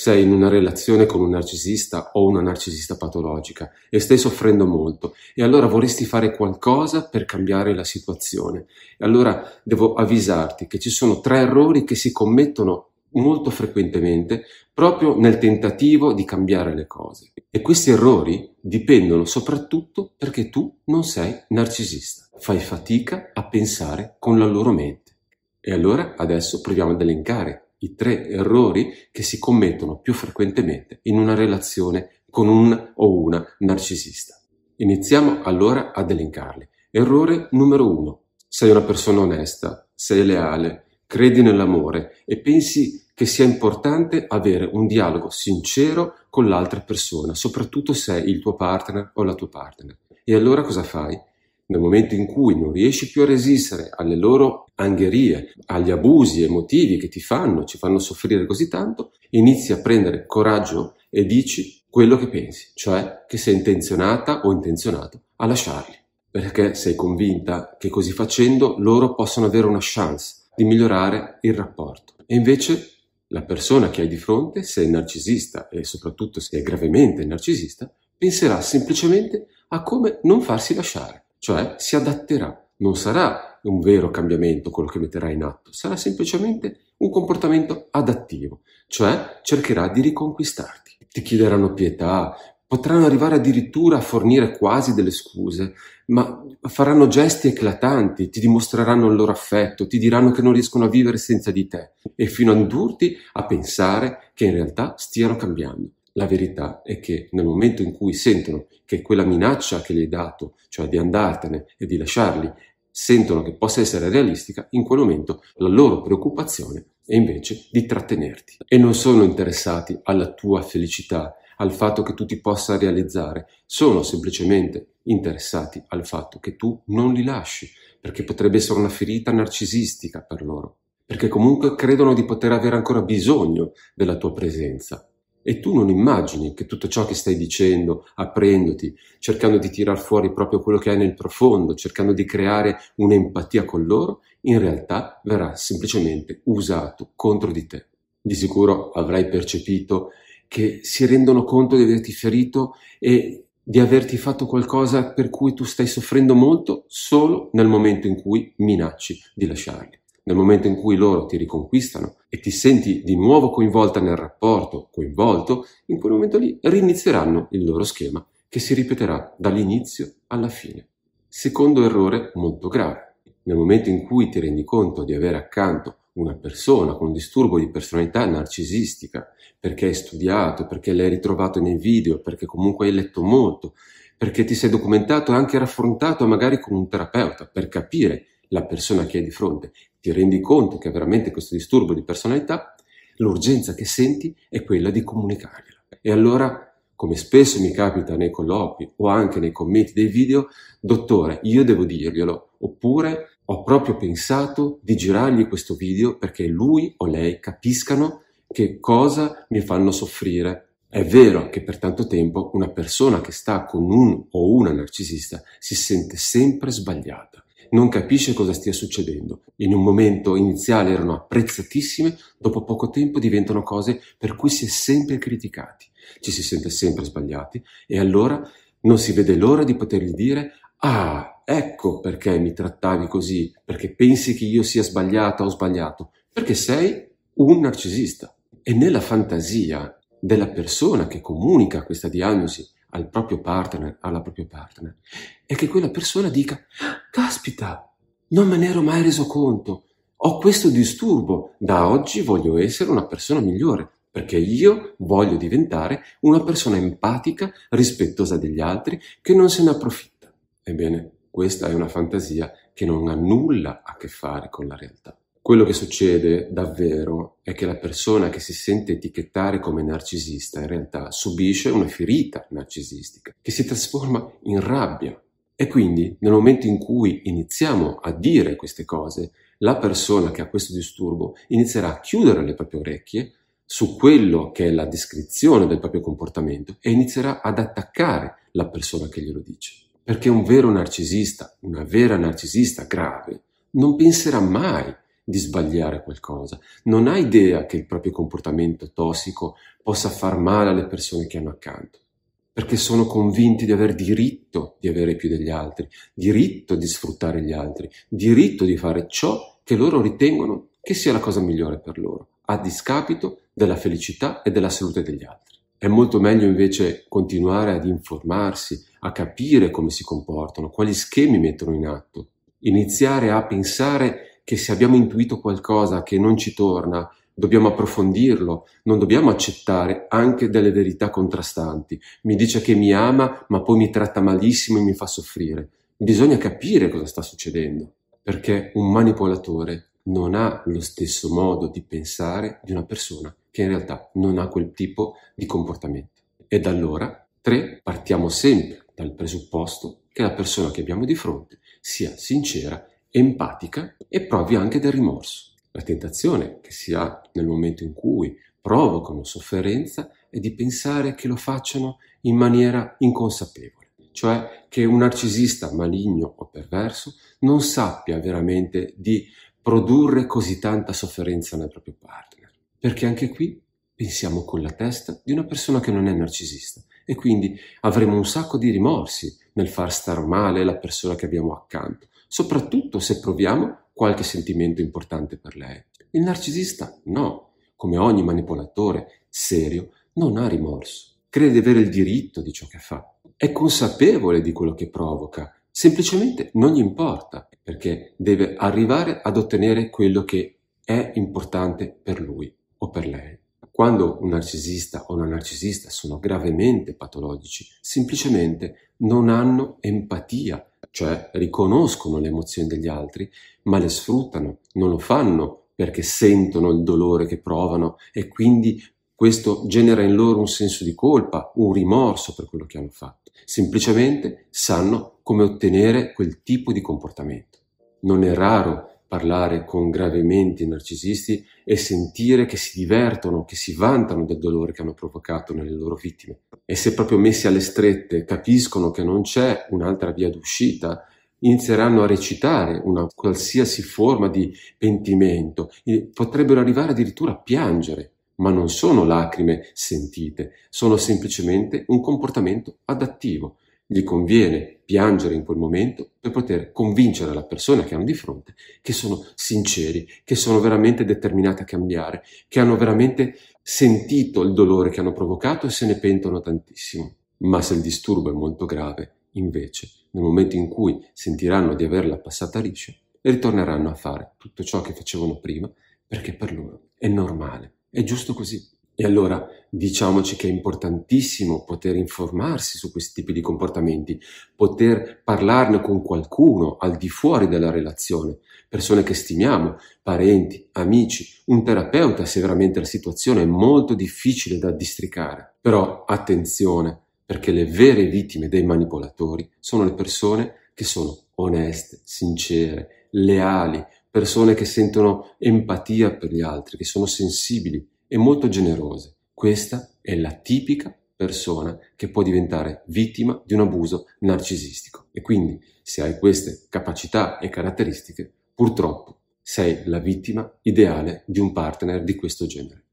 sei in una relazione con un narcisista o una narcisista patologica e stai soffrendo molto e allora vorresti fare qualcosa per cambiare la situazione. E allora devo avvisarti che ci sono tre errori che si commettono molto frequentemente proprio nel tentativo di cambiare le cose. E questi errori dipendono soprattutto perché tu non sei narcisista. Fai fatica a pensare con la loro mente. E allora adesso proviamo ad elencare i tre errori che si commettono più frequentemente in una relazione con un o una narcisista. Iniziamo allora ad elencarli. Errore numero uno. Sei una persona onesta, sei leale, credi nell'amore e pensi che sia importante avere un dialogo sincero con l'altra persona, soprattutto se è il tuo partner o la tua partner. E allora cosa fai? Nel momento in cui non riesci più a resistere alle loro angherie, agli abusi emotivi che ti fanno, ci fanno soffrire così tanto, inizi a prendere coraggio e dici quello che pensi, cioè che sei intenzionata o intenzionato a lasciarli, perché sei convinta che così facendo loro possono avere una chance di migliorare il rapporto. E invece la persona che hai di fronte, se è narcisista e soprattutto se è gravemente narcisista, penserà semplicemente a come non farsi lasciare cioè si adatterà. Non sarà un vero cambiamento quello che metterà in atto, sarà semplicemente un comportamento adattivo, cioè cercherà di riconquistarti. Ti chiederanno pietà, potranno arrivare addirittura a fornire quasi delle scuse, ma faranno gesti eclatanti, ti dimostreranno il loro affetto, ti diranno che non riescono a vivere senza di te e fino a indurti a pensare che in realtà stiano cambiando. La verità è che nel momento in cui sentono che quella minaccia che gli hai dato, cioè di andartene e di lasciarli, sentono che possa essere realistica, in quel momento la loro preoccupazione è invece di trattenerti. E non sono interessati alla tua felicità, al fatto che tu ti possa realizzare, sono semplicemente interessati al fatto che tu non li lasci, perché potrebbe essere una ferita narcisistica per loro, perché comunque credono di poter avere ancora bisogno della tua presenza. E tu non immagini che tutto ciò che stai dicendo, aprendoti, cercando di tirar fuori proprio quello che hai nel profondo, cercando di creare un'empatia con loro, in realtà verrà semplicemente usato contro di te. Di sicuro avrai percepito che si rendono conto di averti ferito e di averti fatto qualcosa per cui tu stai soffrendo molto solo nel momento in cui minacci di lasciarli. Nel momento in cui loro ti riconquistano e ti senti di nuovo coinvolta nel rapporto, coinvolto, in quel momento lì rinizieranno il loro schema che si ripeterà dall'inizio alla fine. Secondo errore molto grave. Nel momento in cui ti rendi conto di avere accanto una persona con un disturbo di personalità narcisistica, perché hai studiato, perché l'hai ritrovato nei video, perché comunque hai letto molto, perché ti sei documentato e anche raffrontato magari con un terapeuta per capire la persona che hai di fronte, ti rendi conto che ha veramente questo disturbo di personalità, l'urgenza che senti è quella di comunicargliela. E allora, come spesso mi capita nei colloqui o anche nei commenti dei video, dottore, io devo dirglielo, oppure ho proprio pensato di girargli questo video perché lui o lei capiscano che cosa mi fanno soffrire. È vero che per tanto tempo una persona che sta con un o una narcisista si sente sempre sbagliata non capisce cosa stia succedendo. In un momento iniziale erano apprezzatissime, dopo poco tempo diventano cose per cui si è sempre criticati, ci si sente sempre sbagliati e allora non si vede l'ora di potergli dire ah, ecco perché mi trattavi così, perché pensi che io sia sbagliata o sbagliato, perché sei un narcisista. E nella fantasia della persona che comunica questa diagnosi al proprio partner, alla propria partner, è che quella persona dica, caspita, non me ne ero mai reso conto, ho questo disturbo, da oggi voglio essere una persona migliore, perché io voglio diventare una persona empatica, rispettosa degli altri, che non se ne approfitta. Ebbene, questa è una fantasia che non ha nulla a che fare con la realtà. Quello che succede davvero è che la persona che si sente etichettare come narcisista in realtà subisce una ferita narcisistica che si trasforma in rabbia. E quindi nel momento in cui iniziamo a dire queste cose, la persona che ha questo disturbo inizierà a chiudere le proprie orecchie su quello che è la descrizione del proprio comportamento e inizierà ad attaccare la persona che glielo dice. Perché un vero narcisista, una vera narcisista grave, non penserà mai di sbagliare qualcosa, non ha idea che il proprio comportamento tossico possa far male alle persone che hanno accanto, perché sono convinti di aver diritto di avere più degli altri, diritto di sfruttare gli altri, diritto di fare ciò che loro ritengono che sia la cosa migliore per loro, a discapito della felicità e della salute degli altri. È molto meglio invece continuare ad informarsi, a capire come si comportano, quali schemi mettono in atto, iniziare a pensare che se abbiamo intuito qualcosa che non ci torna, dobbiamo approfondirlo, non dobbiamo accettare anche delle verità contrastanti. Mi dice che mi ama, ma poi mi tratta malissimo e mi fa soffrire. Bisogna capire cosa sta succedendo, perché un manipolatore non ha lo stesso modo di pensare di una persona che in realtà non ha quel tipo di comportamento. E da allora, tre, partiamo sempre dal presupposto che la persona che abbiamo di fronte sia sincera, empatica e provi anche del rimorso. La tentazione che si ha nel momento in cui provocano sofferenza è di pensare che lo facciano in maniera inconsapevole, cioè che un narcisista maligno o perverso non sappia veramente di produrre così tanta sofferenza nel proprio partner. Perché anche qui pensiamo con la testa di una persona che non è narcisista e quindi avremo un sacco di rimorsi nel far star male la persona che abbiamo accanto, soprattutto se proviamo qualche sentimento importante per lei. Il narcisista no, come ogni manipolatore serio, non ha rimorso, crede di avere il diritto di ciò che fa, è consapevole di quello che provoca Semplicemente non gli importa, perché deve arrivare ad ottenere quello che è importante per lui o per lei. Quando un narcisista o una narcisista sono gravemente patologici, semplicemente non hanno empatia, cioè riconoscono le emozioni degli altri, ma le sfruttano, non lo fanno perché sentono il dolore che provano e quindi questo genera in loro un senso di colpa, un rimorso per quello che hanno fatto. Semplicemente sanno come ottenere quel tipo di comportamento. Non è raro parlare con gravemente narcisisti e sentire che si divertono, che si vantano del dolore che hanno provocato nelle loro vittime. E se proprio messi alle strette capiscono che non c'è un'altra via d'uscita, inizieranno a recitare una qualsiasi forma di pentimento, potrebbero arrivare addirittura a piangere ma non sono lacrime sentite, sono semplicemente un comportamento adattivo. Gli conviene piangere in quel momento per poter convincere la persona che hanno di fronte che sono sinceri, che sono veramente determinati a cambiare, che hanno veramente sentito il dolore che hanno provocato e se ne pentono tantissimo. Ma se il disturbo è molto grave, invece, nel momento in cui sentiranno di averla passata liscia, ritorneranno a fare tutto ciò che facevano prima perché per loro è normale è giusto così. E allora diciamoci che è importantissimo poter informarsi su questi tipi di comportamenti, poter parlarne con qualcuno al di fuori della relazione, persone che stimiamo, parenti, amici, un terapeuta se veramente la situazione è molto difficile da districare. Però attenzione, perché le vere vittime dei manipolatori sono le persone che sono oneste, sincere, leali, persone che sentono empatia per gli altri, che sono sensibili e molto generose. Questa è la tipica persona che può diventare vittima di un abuso narcisistico. E quindi, se hai queste capacità e caratteristiche, purtroppo sei la vittima ideale di un partner di questo genere.